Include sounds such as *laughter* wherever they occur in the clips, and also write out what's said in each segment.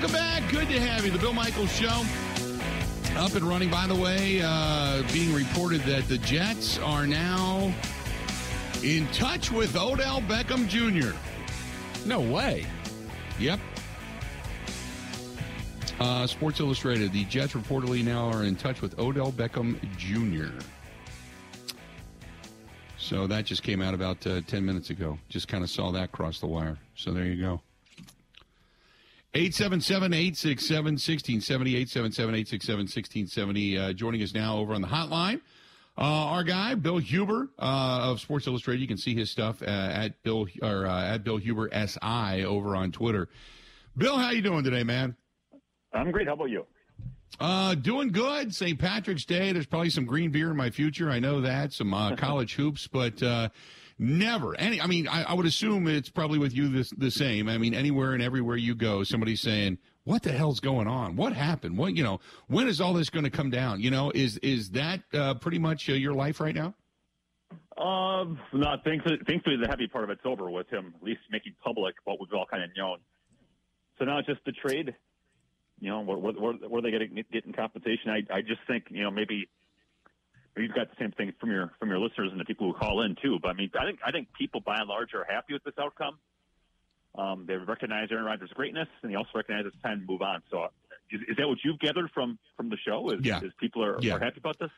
Welcome back. Good to have you. The Bill Michaels Show. Up and running, by the way, uh, being reported that the Jets are now in touch with Odell Beckham Jr. No way. Yep. Uh, Sports Illustrated. The Jets reportedly now are in touch with Odell Beckham Jr. So that just came out about uh, 10 minutes ago. Just kind of saw that cross the wire. So there you go. 877 867 1670. 877 867 1670. Uh, joining us now over on the hotline. Uh, our guy, Bill Huber uh, of Sports Illustrated. You can see his stuff uh, at Bill or uh, at Bill Huber SI over on Twitter. Bill, how you doing today, man? I'm great. How about you? Uh, doing good. St. Patrick's Day. There's probably some green beer in my future. I know that. Some uh, *laughs* college hoops, but uh, never any. I mean, I, I, would assume it's probably with you this the same. I mean, anywhere and everywhere you go, somebody's saying, "What the hell's going on? What happened? What you know? When is all this going to come down? You know, is is that uh, pretty much uh, your life right now?" Um, not thankfully, thankfully, the heavy part of it's over with him at least making public what we've all kind of known. So now it's just the trade you know, where, where, where they getting getting compensation? I I just think you know maybe you've got the same thing from your from your listeners and the people who call in too. But I mean, I think I think people by and large are happy with this outcome. Um, they recognize Aaron Rodgers' greatness, and they also recognize it's time to move on. So, is, is that what you've gathered from from the show? Is, yeah. is people are, yeah. are happy about this?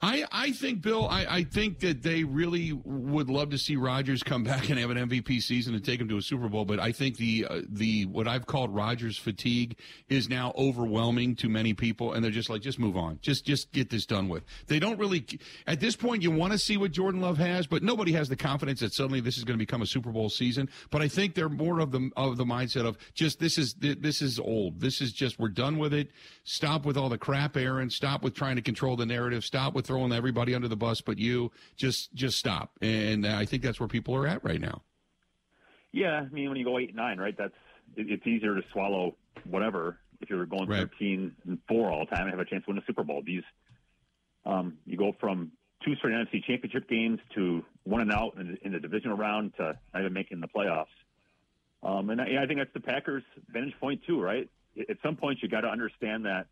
I, I think, Bill, I, I think that they really would love to see Rodgers come *laughs* back and have an MVP season and take him to a Super Bowl. But I think the uh, the what I've called Rodgers fatigue is now overwhelming to many people, and they're just like, just move on, just just get this done with. They don't really at this point. You want to see what Jordan Love has, but nobody has the confidence that suddenly this is going to become a Super Bowl season. But I think they're more of the of the mindset of just this is this is old. This is just we're done with it. Stop with all the crap, Aaron. Stop with trying to control the narrative. Stop with throwing everybody under the bus but you. Just just stop. And I think that's where people are at right now. Yeah, I mean when you go eight and nine, right? That's it's easier to swallow whatever if you're going right. thirteen and four all the time and have a chance to win a Super Bowl. These um, you go from two straight NFC Championship games to one and out in, in the divisional round to not even making the playoffs. Um, and I, I think that's the Packers' vantage point too, right? At some point, you got to understand that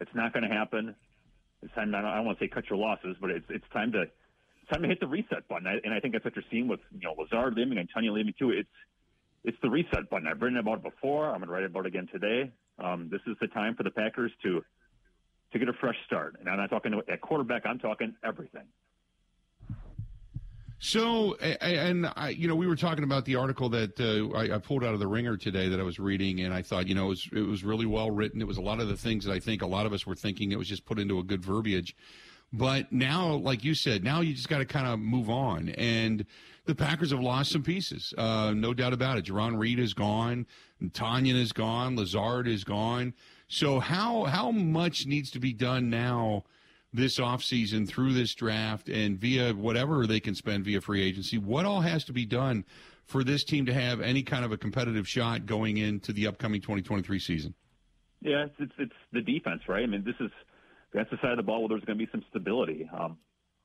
it's not going to happen it's time. I don't, want to say cut your losses, but it's it's time to it's time to hit the reset button. I, and I think that's what you're seeing with you know Lazard leaving and Tonyan leaving too. It's it's the reset button. I've written about it before. I'm going to write about it again today. Um, this is the time for the Packers to to get a fresh start. And I'm not talking at quarterback. I'm talking everything. So, and I, you know, we were talking about the article that uh, I, I, pulled out of the Ringer today that I was reading, and I thought, you know, it was, it was really well written. It was a lot of the things that I think a lot of us were thinking. It was just put into a good verbiage. But now, like you said, now you just got to kind of move on. And the Packers have lost some pieces, uh, no doubt about it. Jarran Reed is gone, Tonyan is gone, Lazard is gone. So how how much needs to be done now? This offseason through this draft and via whatever they can spend via free agency, what all has to be done for this team to have any kind of a competitive shot going into the upcoming 2023 season? Yeah, it's, it's, it's the defense, right? I mean, this is that's the side of the ball where there's going to be some stability. Um,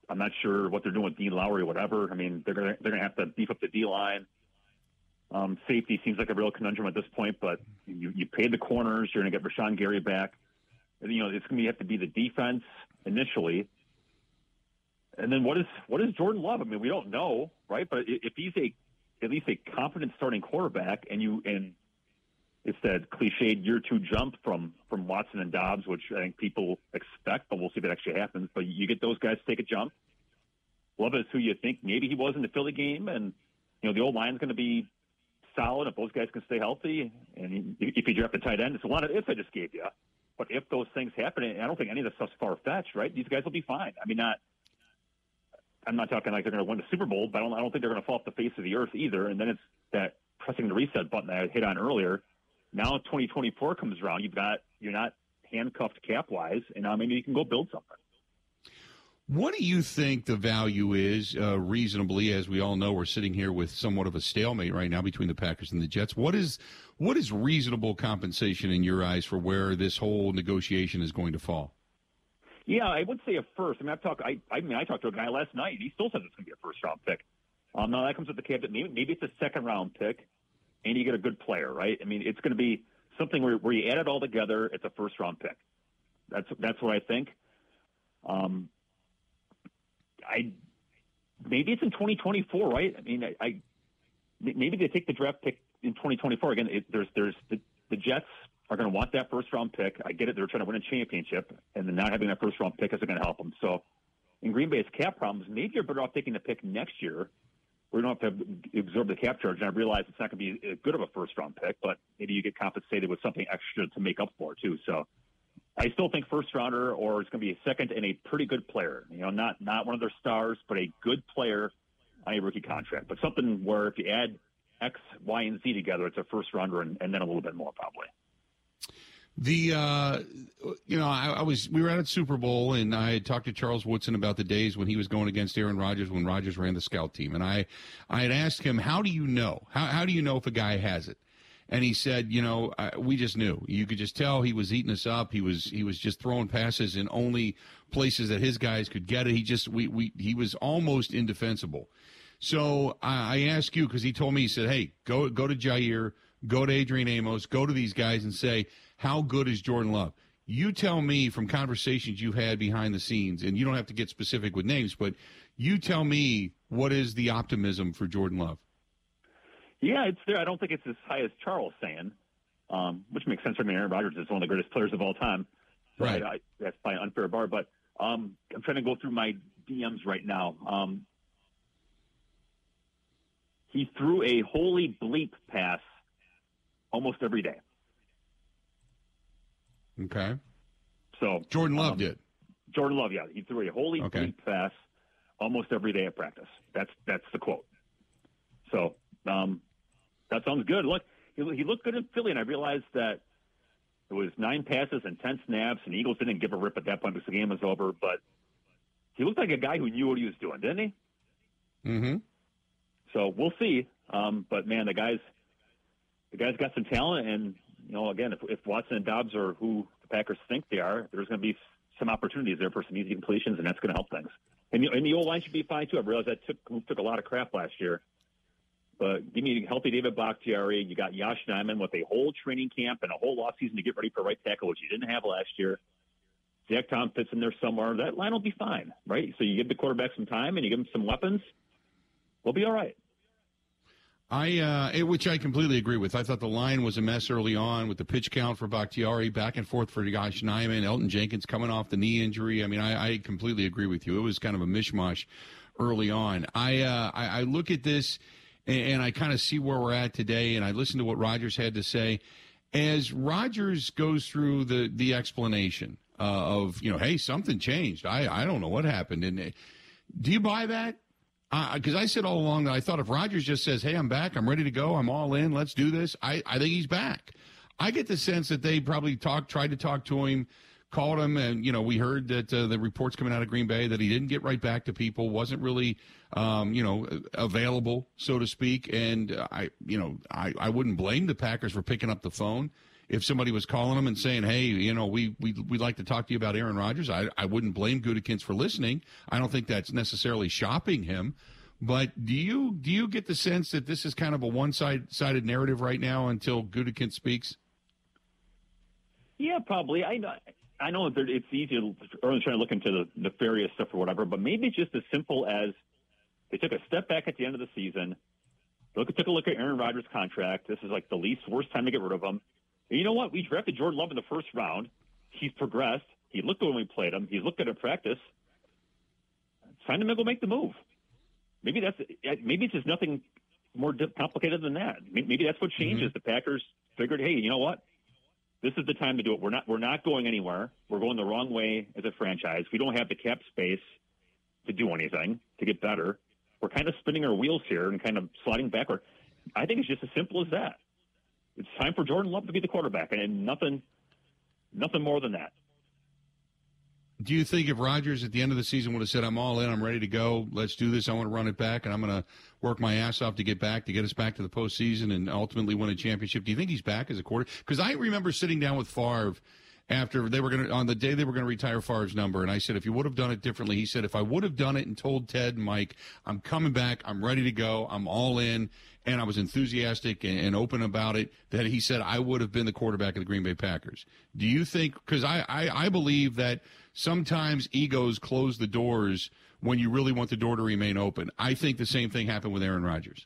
I'm not sure what they're doing with Dean Lowry or whatever. I mean, they're going to they're going to have to beef up the D line. Um, safety seems like a real conundrum at this point, but you you paid the corners. You're going to get Rashan Gary back. And, you know, it's going to have to be the defense initially. And then what is what is Jordan Love? I mean, we don't know, right? But if he's a at least a competent starting quarterback, and you and it's that cliched year two jump from from Watson and Doubs, which I think people expect, but we'll see if it actually happens. But you get those guys to take a jump. Love is who you think maybe he was in the Philly game, and you know the old line's going to be solid if those guys can stay healthy. And if you draft a tight end, it's a lot of ifs I just gave you. But if those things happen, and I don't think any of this stuff's far fetched, right? These guys will be fine. I mean, not. I'm not talking like they're going to win the Super Bowl, but I don't, I don't think they're going to fall off the face of the earth either. And then it's that pressing the reset button that I hit on earlier. Now 2024 comes around, you've got you're not handcuffed cap wise, and now maybe you can go build something. What do you think the value is, uh, reasonably? As we all know, we're sitting here with somewhat of a stalemate right now between the Packers and the Jets. What is what is reasonable compensation in your eyes for where this whole negotiation is going to fall? Yeah, I would say a first. I mean, I've talked. I, I mean, I talked to a guy last night. He still says it's going to be a first round pick. Um, now that comes with the caveat. Maybe, maybe it's a second round pick, and you get a good player, right? I mean, it's going to be something where, where you add it all together, it's a first round pick. That's that's what I think. Um, I maybe it's in 2024, right? I mean, I, I maybe they take the draft pick in 2024 again. It, there's there's the, the Jets are going to want that first round pick. I get it; they're trying to win a championship, and then not having that first round pick isn't going to help them. So, in Green Bay's cap problems, maybe you're better off taking the pick next year. We don't have to absorb the cap charge, and I realize it's not going to be good of a first round pick, but maybe you get compensated with something extra to make up for too. So, I still think first rounder, or it's going to be a second and a pretty good player. You know, not not one of their stars, but a good player on a rookie contract. But something where if you add X, Y, and Z together, it's a first rounder, and, and then a little bit more probably. The uh, you know I, I, was we were at a Super Bowl and I had talked to Charles Woodson about the days when he was going against Aaron Rodgers when Rodgers ran the scout team and I I had asked him how do you know how how do you know if a guy has it and he said, you know, we just knew. You could just tell he was eating us up. He was he was just throwing passes in only places that his guys could get it. He just we we he was almost indefensible. So I, I asked you because he told me he said, hey, go go to Jaire, go to Adrian Amos, go to these guys and say how good is Jordan Love. You tell me from conversations you've had behind the scenes, and you don't have to get specific with names, but you tell me what is the optimism for Jordan Love. Yeah, it's there. I don't think it's as high as Charles saying, um, which makes sense for me. Aaron Rodgers is one of the greatest players of all time. So right. I, I, that's probably an unfair bar, but um, I'm trying to go through my DMs right now. Um, he threw a holy bleep pass almost every day. Okay. So Jordan Love um, did. Jordan Love, yeah, he threw a holy okay. bleep pass almost every day at practice. That's that's the quote. So um, that sounds good. Look, he, he looked good in Philly, and I realized that it was nine passes and ten snaps, and Eagles didn't give a rip at that point because the game was over. But he looked like a guy who knew what he was doing, didn't he? Mm-hmm. So we'll see. Um, but man, the guys, the guys got some talent, and you know, again, if, if Watson and Doubs are who the Packers think they are, there's going to be some opportunities there for some easy completions, and that's going to help things. And the, and the old line should be fine too. I realize that took took a lot of crap last year. But give me healthy David Bakhtiari. You got Yosh Nijman with a whole training camp and a whole offseason to get ready for right tackle, which you didn't have last year. Zach Tom fits in there somewhere. That line will be fine, right? So you give the quarterback some time and you give him some weapons, we'll be all right. I, uh, which I completely agree with. I thought the line was a mess early on with the pitch count for Bakhtiari, back and forth for Yosh Nijman, Elgton Jenkins coming off the knee injury. I mean, I, I completely agree with you. It was kind of a mishmash early on. I, uh, I, I look at this and, and I kind of see where we're at today, and I listen to what Rodgers had to say. As Rodgers goes through the the explanation uh, of, you know, hey, something changed. I I don't know what happened, and uh, do you buy that? Because uh, I said all along that I thought if Rodgers just says, "Hey, I'm back. I'm ready to go. I'm all in. Let's do this," I, I think he's back. I get the sense that they probably talked, tried to talk to him, called him, and you know we heard that uh, the reports coming out of Green Bay that he didn't get right back to people, wasn't really, um, you know, available, so to speak. And I, you know, I, I wouldn't blame the Packers for picking up the phone if somebody was calling them and saying, "Hey, you know, we we we'd like to talk to you about Aaron Rodgers," I I wouldn't blame Gutekunst for listening. I don't think that's necessarily shopping him. But do you do you get the sense that this is kind of a one side sided narrative right now until Gutekunst speaks? Yeah, probably. I know. I know it's easy to trying to look into the nefarious stuff or whatever, but maybe just as simple as they took a step back at the end of the season. Look, took a look at Aaron Rodgers' contract. This is like the least worst time to get rid of him. And you know what? We drafted Jordan Love in the first round. He's progressed. He looked good when we played him. He's looked good at practice. It's time to go make the move. Maybe that's maybe it's just nothing more complicated than that. Maybe that's what changes. Mm-hmm. The Packers figured, hey, you know what? This is the time to do it. We're not we're not going anywhere. We're going the wrong way as a franchise. We don't have the cap space to do anything to get better. We're kind of spinning our wheels here and kind of sliding backward. I think it's just as simple as that it's time for Jordan Love to be the quarterback, and nothing, nothing more than that. Do you think if Rodgers at the end of the season would have said, "I'm all in, I'm ready to go, let's do this, I want to run it back, and I'm going to work my ass off to get back to get us back to the postseason and ultimately win a championship"? Do you think he's back as a quarter? Because I remember sitting down with Favre after they were going to on the day they were going to retire Favre's number, and I said if you would have done it differently, he said if I would have done it and told Ted and Mike, I'm coming back, I'm ready to go, I'm all in, and I was enthusiastic and, and open about it, that he said I would have been the quarterback of the Green Bay Packers. Do you think? Because I, I I believe that sometimes egos close the doors when you really want the door to remain open. I think the same thing happened with Aaron Rodgers.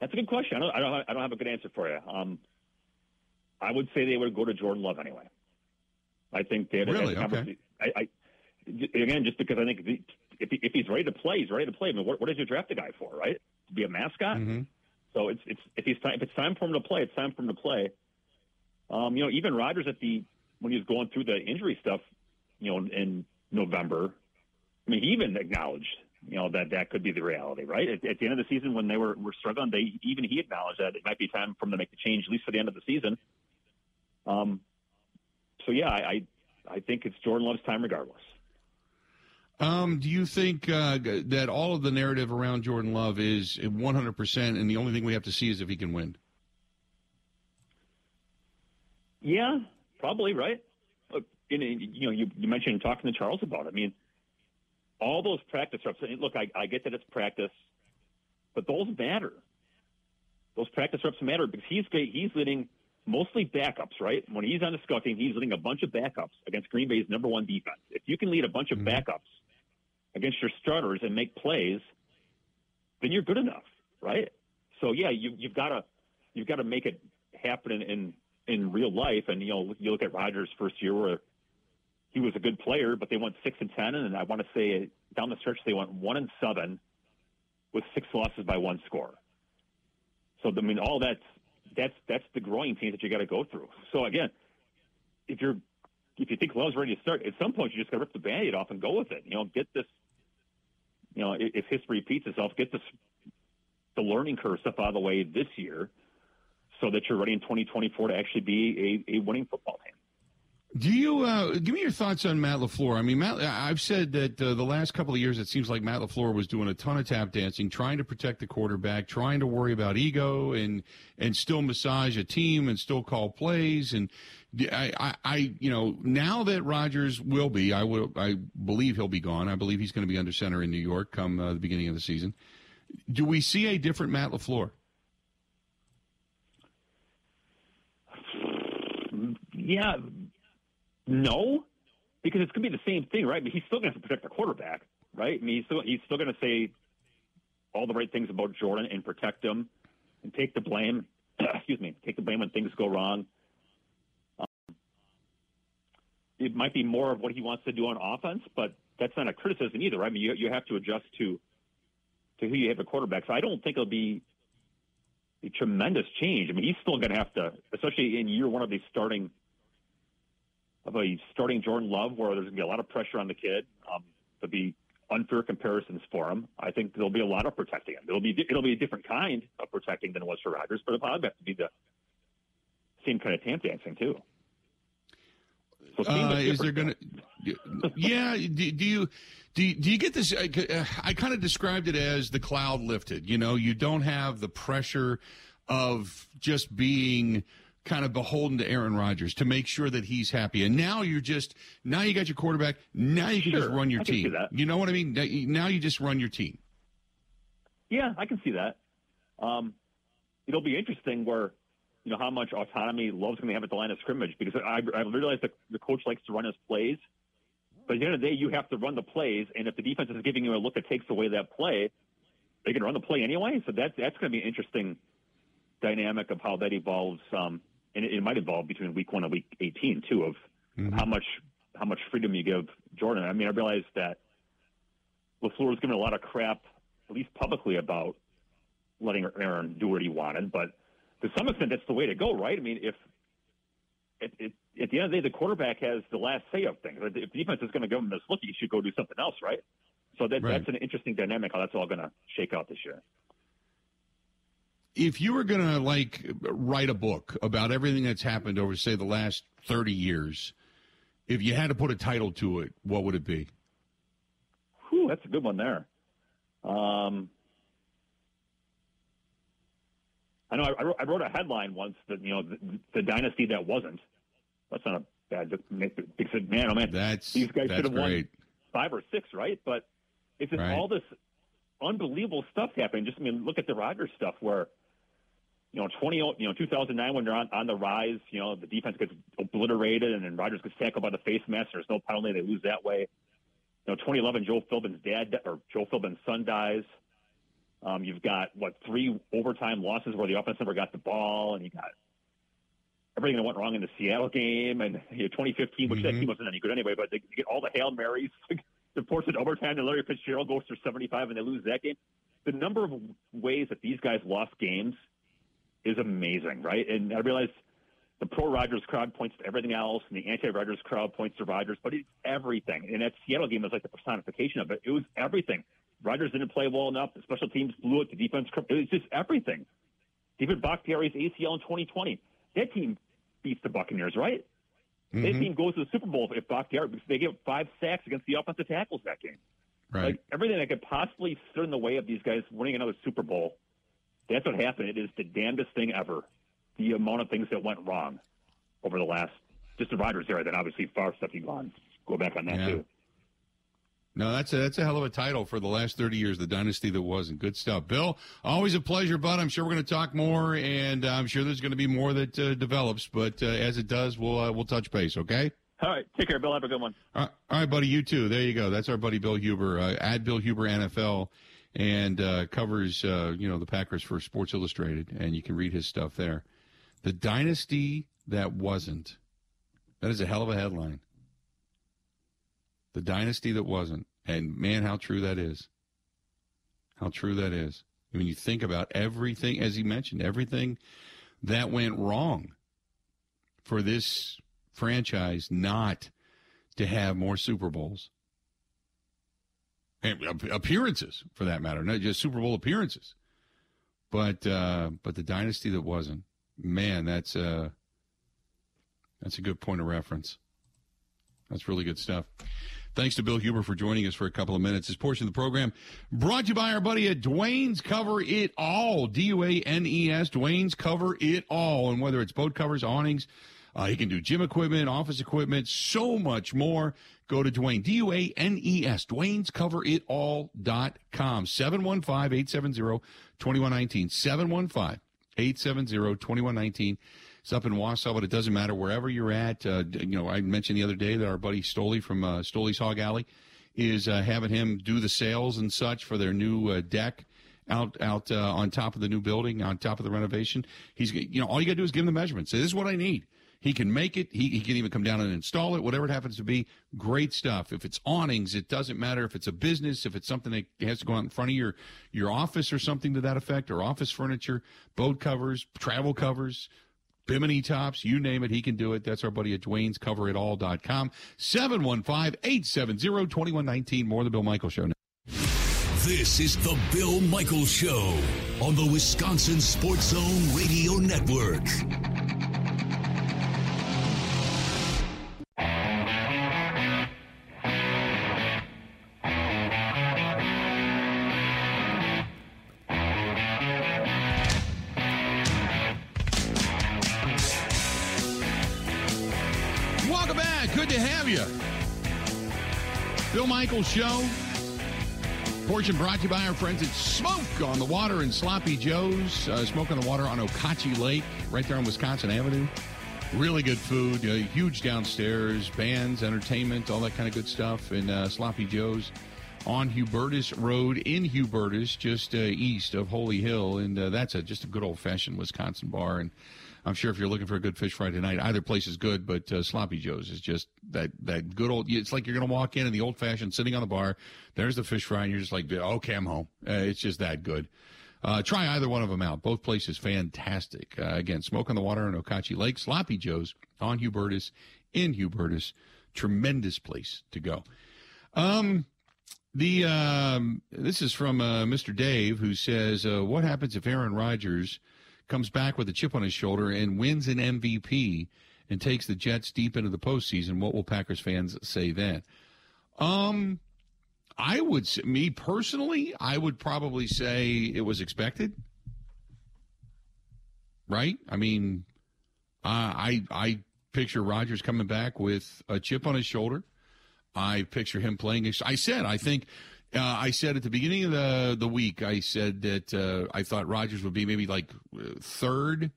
That's a good question. I don't, I don't, I don't have a good answer for you. Um, I would say they would go to Jordan Love anyway. I think they had really okay. I, I, again, just because I think if, he, if he's ready to play, he's ready to play. I mean, what, what did you draft a guy for, right? To be a mascot. Mm-hmm. So it's it's if he's time, if it's time for him to play, it's time for him to play. Um, you know, even Rodgers at the when he was going through the injury stuff, you know, in November, I mean, he even acknowledged, you know, that that could be the reality, right? At, at the end of the season, when they were, were struggling, they even he acknowledged that it might be time for them to make the change, at least for the end of the season. Um, so yeah, I I think it's Jordan Love's time regardless. Um, do you think uh, that all of the narrative around Jordan Love is 100%, and the only thing we have to see is if he can win? Yeah, probably right. You know, you, you mentioned talking to Charles about it. I mean, all those practice reps. Look, I, I get that it's practice, but those matter. Those practice reps matter because he's he's leading mostly backups, right? When he's on the scout team, he's leading a bunch of backups against Green Bay's number one defense. If you can lead a bunch of mm-hmm. backups against your starters and make plays, then you're good enough, right? So yeah, you, you've got to you've got to make it happen in, in in real life. And you know, you look at Rodgers' first year where he was a good player, but they went six and ten, and I want to say down the stretch they went one and seven with six losses by one score. So I mean, all that's that's that's the growing pains that you got to go through. So again, if you're if you think Love's ready to start, at some point you just got to rip the band-aid off and go with it. You know, get this. You know, if history repeats itself, get this the learning curve stuff out of the way this year, so that you're ready in 2024 to actually be a, a winning football team. Do you uh, give me your thoughts on Matt Lafleur? I mean, Matt, I've said that uh, the last couple of years, it seems like Matt Lafleur was doing a ton of tap dancing, trying to protect the quarterback, trying to worry about ego, and and still massage a team and still call plays. And I, I, I you know, now that Rodgers will be, I will, I believe he'll be gone. I believe he's going to be under center in New York come uh, the beginning of the season. Do we see a different Matt Lafleur? Yeah, no, because it's going to be the same thing, right? Mean, he's still going to to protect the quarterback, right? I mean, he's still he's still going to say all the right things about Jordan and protect him and take the blame. *clears throat* excuse me, take the blame when things go wrong. Um, it might be more of what he wants to do on offense, but that's not a criticism either. Right? I mean, you you have to adjust to to who you have a quarterback. So I don't think it'll be a tremendous change. I mean, he's still going to have to, especially in year one of these starting of a starting Jordan Love, where there's going to be a lot of pressure on the kid. Um, there'll be unfair comparisons for him. I think there'll be a lot of protecting him. It'll be it'll be a different kind of protecting than it was for Rodgers, but it'll probably have to be the same kind of tap dancing too. So uh, is there going to? Yeah. Do, do, you do you, do you get this? I, I kind of described it as the cloud lifted. You know, you don't have the pressure of just being kind of beholden to Aaron Rodgers to make sure that he's happy. And now you're just now you got your quarterback. Now you can sure, just run your team. You know what I mean? Now you just run your team. Yeah, I can see that. Um, it'll be interesting where you know how much autonomy Love's going to have at the line of scrimmage because I, I realize that the coach likes to run his plays, but at the end of the day, you have to run the plays. And if the defense is giving you a look that takes away that play, they can run the play anyway. So that's that's going to be an interesting dynamic of how that evolves um, and it, it might evolve between week one and week 18 too of mm-hmm. how much how much freedom you give Jordan. I mean, I realize that Lafleur was given a lot of crap, at least publicly, about letting Aaron do what he wanted, but to some extent, that's the way to go, right? I mean, if it, it, at the end of the day, the quarterback has the last say of things. If the defense is going to give him this look, he should go do something else, right? So that, right. that's an interesting dynamic how that's all going to shake out this year if you were going to like write a book about everything that's happened over say the last 30 years if you had to put a title to it what would it be Whew, that's a good one there um, I know I wrote, I wrote, a headline once that you know the, the, dynasty that wasn't That's not a bad man. Oh man, that's these guys should have won five or six, right? But if it's just Right. all this unbelievable stuff happening. Just I mean, look at the Rodgers stuff where. You know, twenty. You know, two thousand nine when they're on, on the rise. You know, the defense gets obliterated, and then Rodgers gets tackled by the face mask. There's no penalty; they lose that way. You know, 2011, Joe Philbin's dad or Joe Philbin's son dies. Um, you've got what three overtime losses where the offense never got the ball, and you got everything that went wrong in the Seattle game and you know, 2015, which that Mhm. team wasn't any good anyway. But they, they get all the hail marys, *laughs* the force in overtime, and Larry Fitzgerald goes for 75, and they lose that game. The number of ways that these guys lost games is amazing, right? And I realize the pro Rodgers crowd points to everything else, and the anti Rodgers crowd points to Rodgers, but it's everything. And that Seattle game was like the personification of it. It was everything. Rodgers didn't play well enough. The special teams blew it. The defense, it was just everything. David Bakhtiari's ACL in 2020. That team beats the Buccaneers, right? That Mhm. team goes to the Super Bowl if Bakhtiari because they get five sacks against the offensive tackles that game. Right. Like everything that could possibly stand in the way of these guys winning another Super Bowl. That's what happened. It is the damnedest thing ever. The amount of things that went wrong over the last just the Rodgers era. Then obviously Favre stuff you gone. Go back on that Yeah. too. No, that's a that's a hell of a title for the last thirty years, the dynasty that wasn't. Good stuff, Bill. Always a pleasure, bud. I'm sure we're going to talk more, and I'm sure there's going to be more that uh, develops. But uh, as it does, we'll uh, we'll touch base. Okay. All right, take care, Bill. Have a good one. All right, all right, buddy. You too. There you go. That's our buddy Bill Huber. Uh, at Bill Huber NFL, and uh, covers uh, you know the Packers for Sports Illustrated, and you can read his stuff there. The dynasty that wasn't. That is a hell of a headline. The dynasty that wasn't, and man, how true that is. How true that is. When I mean, you think about everything, as he mentioned, everything that went wrong for this franchise not to have more Super Bowls appearances, for that matter, not just Super Bowl appearances, but uh, but the dynasty that wasn't. Man, that's uh, that's a good point of reference. That's really good stuff. Thanks to Bill Huber for joining us for a couple of minutes. This portion of the program brought to you by our buddy at Duane's Cover It All. D U A N E S. Duane's Cover It All. And whether it's boat covers, awnings, uh, he can do gym equipment, office equipment, so much more. Go to Duane, D U A N E S, Duane'sCoverItAll.com. 715 870 2119. 715 870 2119. It's up in Wausau, but it doesn't matter wherever you're at. Uh, you know, I mentioned the other day that our buddy Stoley from uh, Stoley's Hog Alley is uh, having him do the sales and such for their new uh, deck out out uh, on top of the new building, on top of the renovation. He's you know all you got to do is give him the measurements. Say this is what I need. He can make it. He, he can even come down and install it, whatever it happens to be. Great stuff. If it's awnings, it doesn't matter. If it's a business, if it's something that has to go out in front of your your office or something to that effect, or office furniture, boat covers, travel covers, Bimini tops, you name it, he can do it. That's our buddy at Duane's CoverItAll.com. 715-870-2119. More of the Bill Michael Show now. This is the Bill Michael Show on the Wisconsin Sports Zone Radio Network. To have you. Bill Michaels Show. Portion brought to you by our friends at Smoke on the Water and Sloppy Joe's. Uh, Smoke on the Water on Okauchee Lake, right there on Wisconsin Avenue. Really good food, uh, huge downstairs, bands, entertainment, all that kind of good stuff. And uh, Sloppy Joe's on Hubertus Road in Hubertus, just uh, east of Holy Hill. And uh, that's a, just a good old fashioned Wisconsin bar. And I'm sure if you're looking for a good fish fry tonight, either place is good, but uh, Sloppy Joe's is just that that good old. It's like you're going to walk in and the old fashioned sitting on the bar. There's the fish fry, and you're just like, okay, I'm home. Uh, it's just that good. Uh, try either one of them out. Both places fantastic. Uh, again, Smoke on the Water in Okauchee Lake, Sloppy Joe's on Hubertus in Hubertus. Tremendous place to go. Um, the um, this is from uh, Mr. Dave who says, uh, "What happens if Aaron Rodgers comes back with a chip on his shoulder and wins an MVP and takes the Jets deep into the postseason? What will Packers fans say then?" Um, I would, say, me personally, I would probably say it was expected. Right? I mean, uh, I I picture Rodgers coming back with a chip on his shoulder. I picture him playing. I said, I think, uh, I said at the beginning of the the week, I said that uh, I thought Rodgers would be maybe like third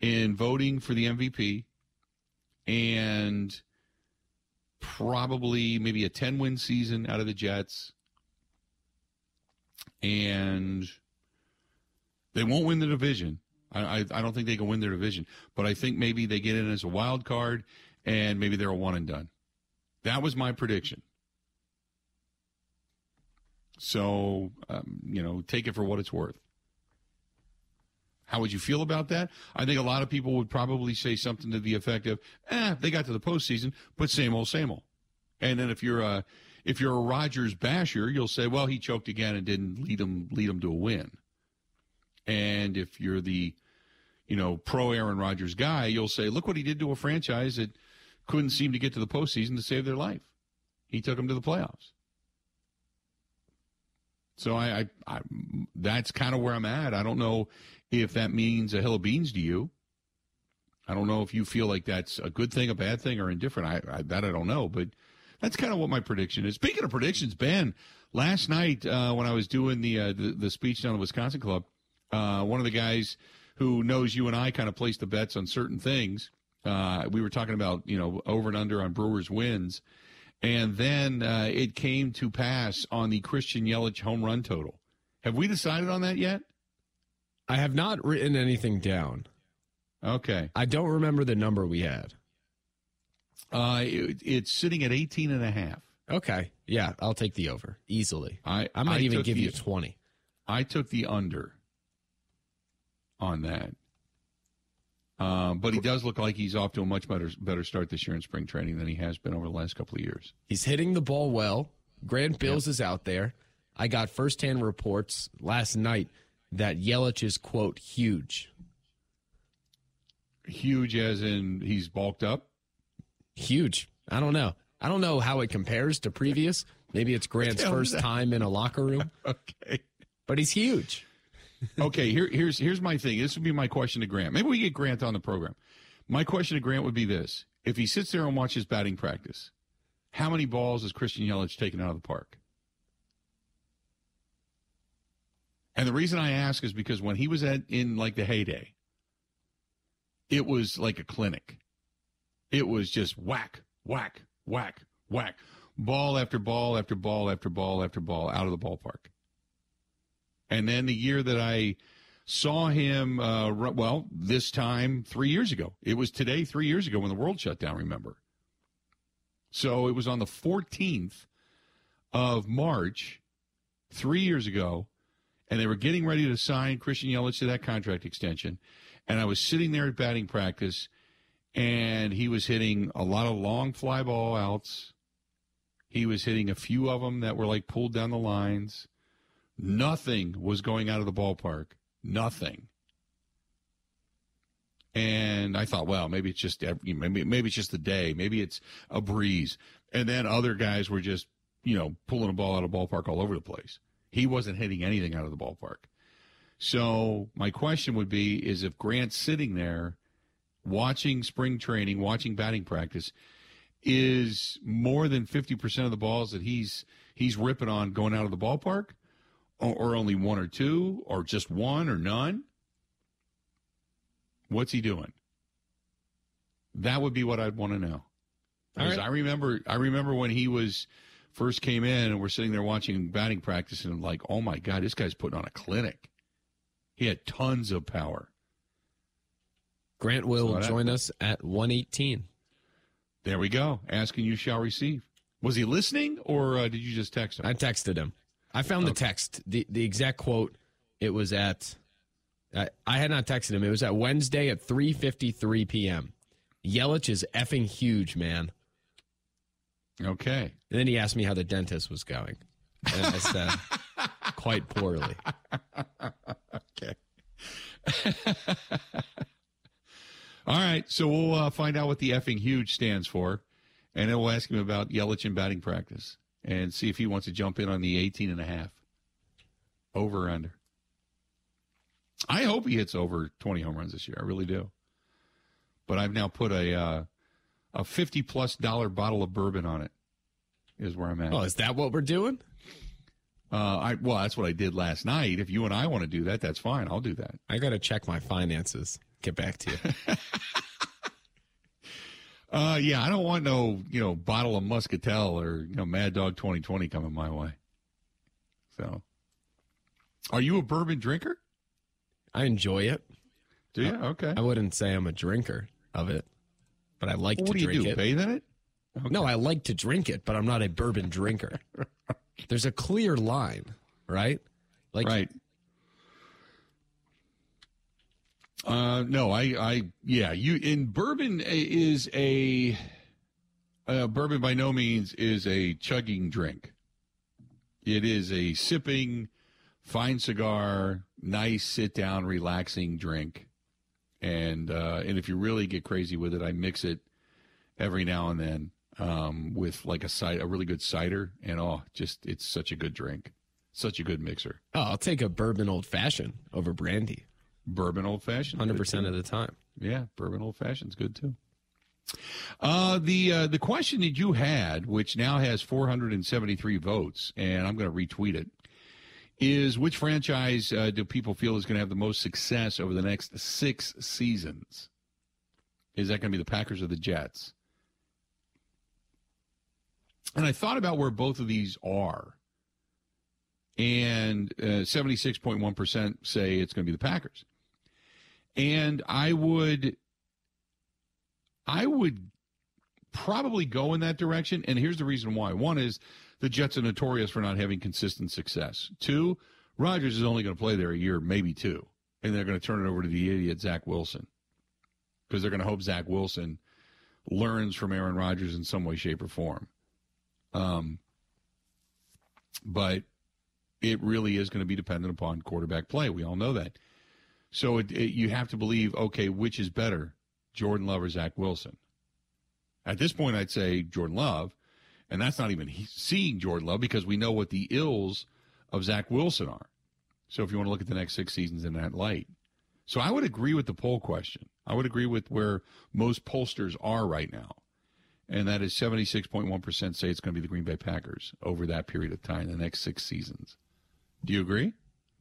in voting for the MVP, and probably maybe a ten win season out of the Jets, and they won't win the division. I, I, I don't think they can win their division, but I think maybe they get in as a wild card, and maybe they're a one and done. That was my prediction. So, um, you know, take it for what it's worth. How would you feel about that? I think a lot of people would probably say something to the effect of, "Eh, they got to the postseason, but same old, same old." And then if you're a if you're a Rodgers basher, you'll say, "Well, he choked again and didn't lead them lead them to a win." And if you're the you know pro Aaron Rodgers guy, you'll say, "Look what he did to a franchise that couldn't seem to get to the postseason to save their life. He took them to the playoffs." So I, I, I that's kind of where I'm at. I don't know if that means a hill of beans to you. I don't know if you feel like that's a good thing, a bad thing, or indifferent. I, I that I don't know, but that's kind of what my prediction is. Speaking of predictions, Ben, last night uh, when I was doing the, uh, the, the speech down at the Wisconsin Club, uh, one of the guys who knows you and I kind of placed the bets on certain things. Uh, we were talking about you know over and under on Brewers wins, and then uh, it came to pass on the Christian Yelich home run total. Have we decided on that yet? I have not written anything down. Okay. I don't remember the number we had. Uh, it, it's sitting at 18 and a half. Okay. Yeah, I'll take the over easily. I, I might I even give the- you 20. I took the under on that. Um, but he does look like he's off to a much better better start this year in spring training than he has been over the last couple of years. He's hitting the ball well. Grant Bills is out there. I got firsthand reports last night that Yelich is, quote, huge. Huge as in he's bulked up. Huge. I don't know. I don't know how it compares to previous. Maybe it's Grant's *laughs* first time in a locker room, *laughs* Okay. but he's huge. Okay, here, here's here's my thing. This would be my question to Grant. Maybe we get Grant on the program. My question to Grant would be this: If he sits there and watches batting practice, how many balls has Christian Yelich taken out of the park? And the reason I ask is because when he was at in like the heyday, it was like a clinic. It was just whack, whack, whack, whack, ball after ball after ball after ball after ball out of the ballpark. And then the year that I saw him, uh, well, this time three years ago. It was today, three years ago, when the world shut down, remember? So it was on the 14th of March, three years ago, and they were getting ready to sign Christian Yelich to that contract extension. And I was sitting there at batting practice, and he was hitting a lot of long fly ball outs. He was hitting a few of them that were like pulled down the lines. Nothing was going out of the ballpark. Nothing. And I thought, well, maybe it's just maybe maybe it's just the day. Maybe it's a breeze. And then other guys were just you know pulling a ball out of the ballpark all over the place. He wasn't hitting anything out of the ballpark. So my question would be: Is if Grant's sitting there watching spring training, watching batting practice, is more than fifty percent of the balls that he's he's ripping on going out of the ballpark? Or, or only one or two, or just one or none? What's he doing? That would be what I'd want to know. Right. I remember, I remember when he was first came in, and we're sitting there watching batting practice, and I'm like, oh my god, this guy's putting on a clinic. He had tons of power. Grant will So join us at 118. There we go. Asking you shall receive. Was he listening, or uh, did you just text him? I texted him. I found the text, the, the exact quote. It was at, I, I had not texted him. It was at Wednesday at 3.53 p.m. Yelich is effing huge, man. okay. And then he asked me how the dentist was going. And I said, *laughs* quite poorly. Okay. *laughs* All right, so we'll uh, find out what the effing huge stands for, and then we'll ask him about Yelich and batting practice and see if he wants to jump in on the 18 and a half. Over or under. I hope he hits over 20 home runs this year. I really do. But I've now put a uh, a fifty plus dollar bottle of bourbon on it. Is where I'm at. Oh, is that what we're doing? Uh, I well, that's what I did last night. If you and I want to do that, that's fine. I'll do that. I got to check my finances. Get back to you. *laughs* uh, yeah, I don't want no you know bottle of Muscatel or you know Mad Dog 2020 coming my way. So, are you a bourbon drinker? I enjoy it. Do you? Okay. I wouldn't say I'm a drinker of it, but I like Well, to what do you drink do? it. Bathe in it? No, I like to drink it, but I'm not a bourbon drinker. *laughs* There's a clear line, right? Like right. Uh, no, I, I, yeah, you in bourbon is a uh, bourbon by no means is a chugging drink. It is a sipping, fine cigar, nice sit down, relaxing drink. And uh, and if you really get crazy with it, I mix it every now and then um, with like a cider, a really good cider, and oh, just it's such a good drink, such a good mixer. Oh, I'll take a bourbon old fashioned over brandy Bourbon old fashioned, 100% of the time. Yeah, bourbon old fashioned's good too. Uh, the uh, the question that you had, which now has 473 votes, and I'm going to retweet it, is which franchise uh, do people feel is going to have the most success over the next six seasons? Is that going to be the Packers or the Jets? And I thought about where both of these are, and uh, 76.1% say it's going to be the Packers. And I would I would probably go in that direction. And here's the reason why. One is the Jets are notorious for not having consistent success. Two, Rodgers is only going to play there a year, maybe two. And they're going to turn it over to the idiot Zach Wilson. Because they're going to hope Zach Wilson learns from Aaron Rodgers in some way, shape, or form. Um, but it really is going to be dependent upon quarterback play. We all know that. So it, it, you have to believe, okay, which is better, Jordan Love or Zach Wilson? At this point, I'd say Jordan Love, and that's not even seeing Jordan Love because we know what the ills of Zach Wilson are. So if you want to look at the next six seasons in that light. So I would agree with the poll question. I would agree with where most pollsters are right now. And that is 76.1% say it's going to be the Green Bay Packers over that period of time, the next six seasons. Do you agree?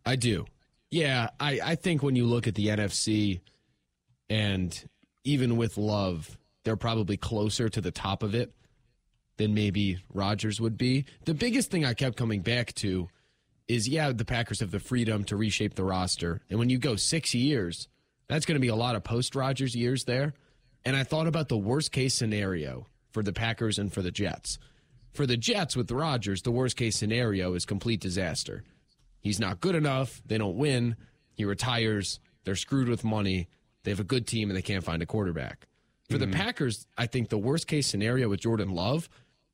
I do. Yeah, I, I think when you look at the NFC and even with Love, they're probably closer to the top of it than maybe Rodgers would be. The biggest thing I kept coming back to is yeah, the Packers have the freedom to reshape the roster. And when you go six years, that's going to be a lot of post Rodgers years there. And I thought about the worst case scenario for the Packers and for the Jets. For the Jets with Rodgers, the worst case scenario is complete disaster. He's not good enough. They don't win. He retires. They're screwed with money. They have a good team and they can't find a quarterback. For the mm-hmm. Packers, I think the worst case scenario with Jordan Love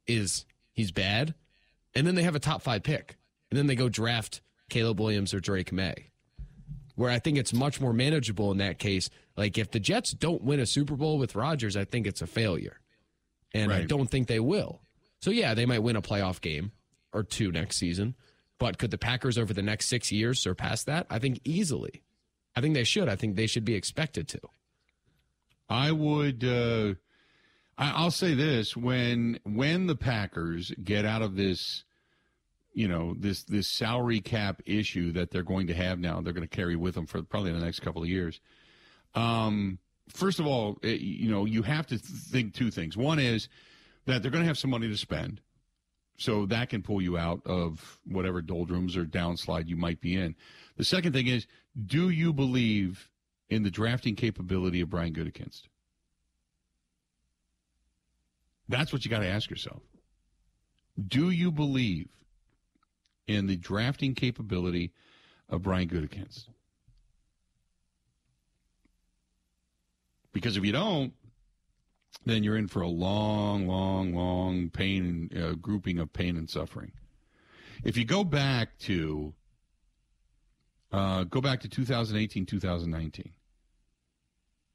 is he's bad, and then they have a top five pick, and then they go draft Caleb Williams or Drake Maye. Where I think it's much more manageable in that case. Like if the Jets don't win a Super Bowl with Rodgers, I think it's a failure. And I don't think they will. So yeah, they might win a playoff game or two next season. But could the Packers over the next six years surpass that? I think easily. I think they should. I think they should be expected to. I would. Uh, I, I'll say this: when when the Packers get out of this, you know, this this salary cap issue that they're going to have now, they're going to carry with them for probably the next couple of years. Um, first of all, eh, you know, you have to think two things. One is that they're going to have some money to spend. So that can pull you out of whatever doldrums or downslide you might be in. The second thing is, do you believe in the drafting capability of Brian Gutekunst? That's what you got to ask yourself. Do you believe in the drafting capability of Brian Gutekunst? Because if you don't, then you're in for a long, long, long pain uh, grouping of pain and suffering. If you go back to uh, go back to 2018, 2019.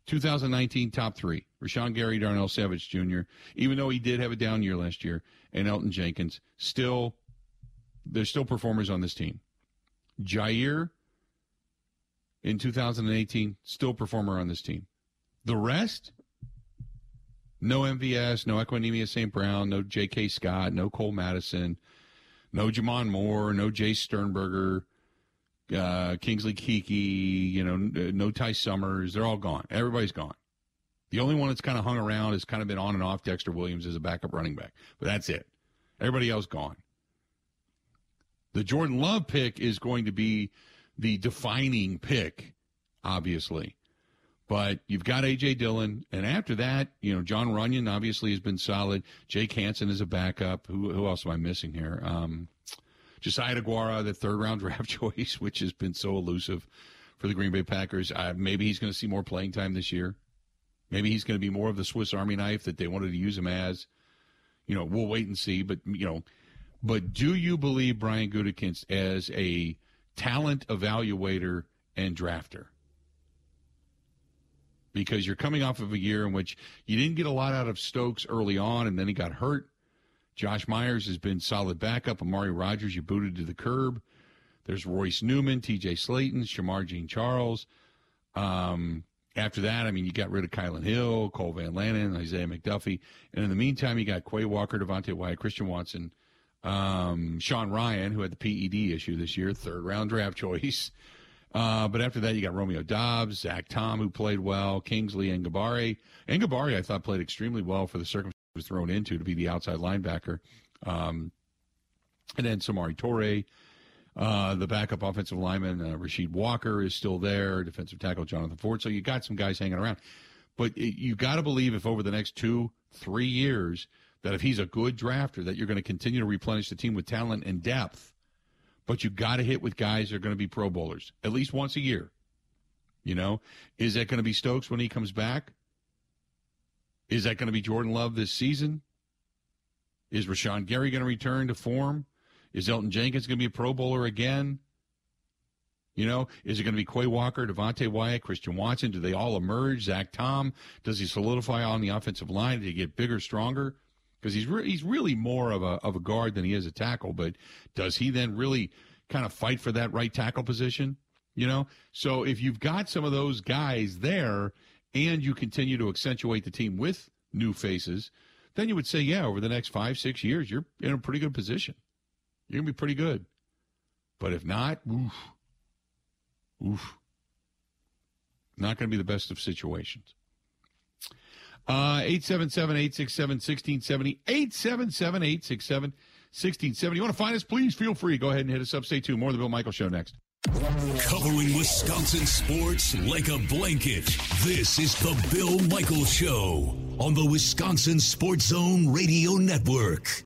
2019 top three: Rashan Gary, Darnell Savage Jr. Even though he did have a down year last year, and Elgton Jenkins, still there's still performers on this team. Jaire in 2018, still performer on this team. The rest, No MVS, no Equanimeous St. Brown, no J.K. Scott, no Cole Madison, no J'Mon Moore, no Jace Sternberger, uh, Kingsley Keke, you know, no Ty Summers. They're all gone. Everybody's gone. The only one that's kind of hung around has kind of been on and off Dexter Williams as a backup running back, but that's it. Everybody else gone. The Jordan Love pick is going to be the defining pick, obviously. But you've got A.J. Dillon, and after that, you know, Jon Runyan obviously has been solid. Jake Hanson is a backup. Who, who else am I missing here? Um, Josiah Deguara, the third round *laughs* draft choice, which has been so elusive for the Green Bay Packers. Uh, maybe he's going to see more playing time this year. Maybe he's going to be more of the Swiss Army knife that they wanted to use him as. You know, we'll wait and see. But, you know, but do you believe Brian Gutekunst as a talent evaluator and drafter? Because you're coming off of a year in which you didn't get a lot out of Stokes early on, and then he got hurt. Josh Myers has been solid backup. Amari Rodgers, you booted to the curb. There's Royce Newman, T.J. Slaton, Shemar Jean Charles. Um, after that, I mean, you got rid of Kylin Hill, Cole Van Lanen, Isaiah McDuffie. And in the meantime, you got Quay Walker, Devonte Wyatt, Christian Watson, um, Sean Rhyan, who had the PED issue this year, third round draft *laughs* choice. Uh, but after that, you got Romeo Doubs, Zach Tom, who played well, Kingsley Enagbare. Enagbare, I thought, played extremely well for the circumstances he was thrown into to be the outside linebacker. Um, and then Samori Toure, uh, the backup offensive lineman, uh, Rasheed Walker is still there, defensive tackle Jonathan Ford. So you got some guys hanging around. But it, you got to believe if over the next two, three years, that if he's a good drafter, that you're going to continue to replenish the team with talent and depth. But you got to hit with guys that are going to be Pro Bowlers at least once a year. You know, is that going to be Stokes when he comes back? Is that going to be Jordan Love this season? Is Rashan Gary going to return to form? Is Elgton Jenkins going to be a Pro Bowler again? You know, is it going to be Quay Walker, Devonte Wyatt, Christian Watson? Do they all emerge? Zach Tom? Does he solidify on the offensive line? Did he get bigger, stronger? Because he's re- he's really more of a of a guard than he is a tackle. But does he then really kind of fight for that right tackle position? You know, so if you've got some of those guys there, and you continue to accentuate the team with new faces, then you would say, yeah, over the next five six years, you're in a pretty good position. You're gonna be pretty good. But if not, oof, oof, not gonna be the best of situations. Uh, 877-867-1670, 877-867-1670. You want to find us? Please feel free. Go ahead and hit us up. Stay tuned. More of the Bill Michaels Show next. Covering Wisconsin sports like a blanket. This is the Bill Michaels Show on the Wisconsin Sports Zone Radio Network.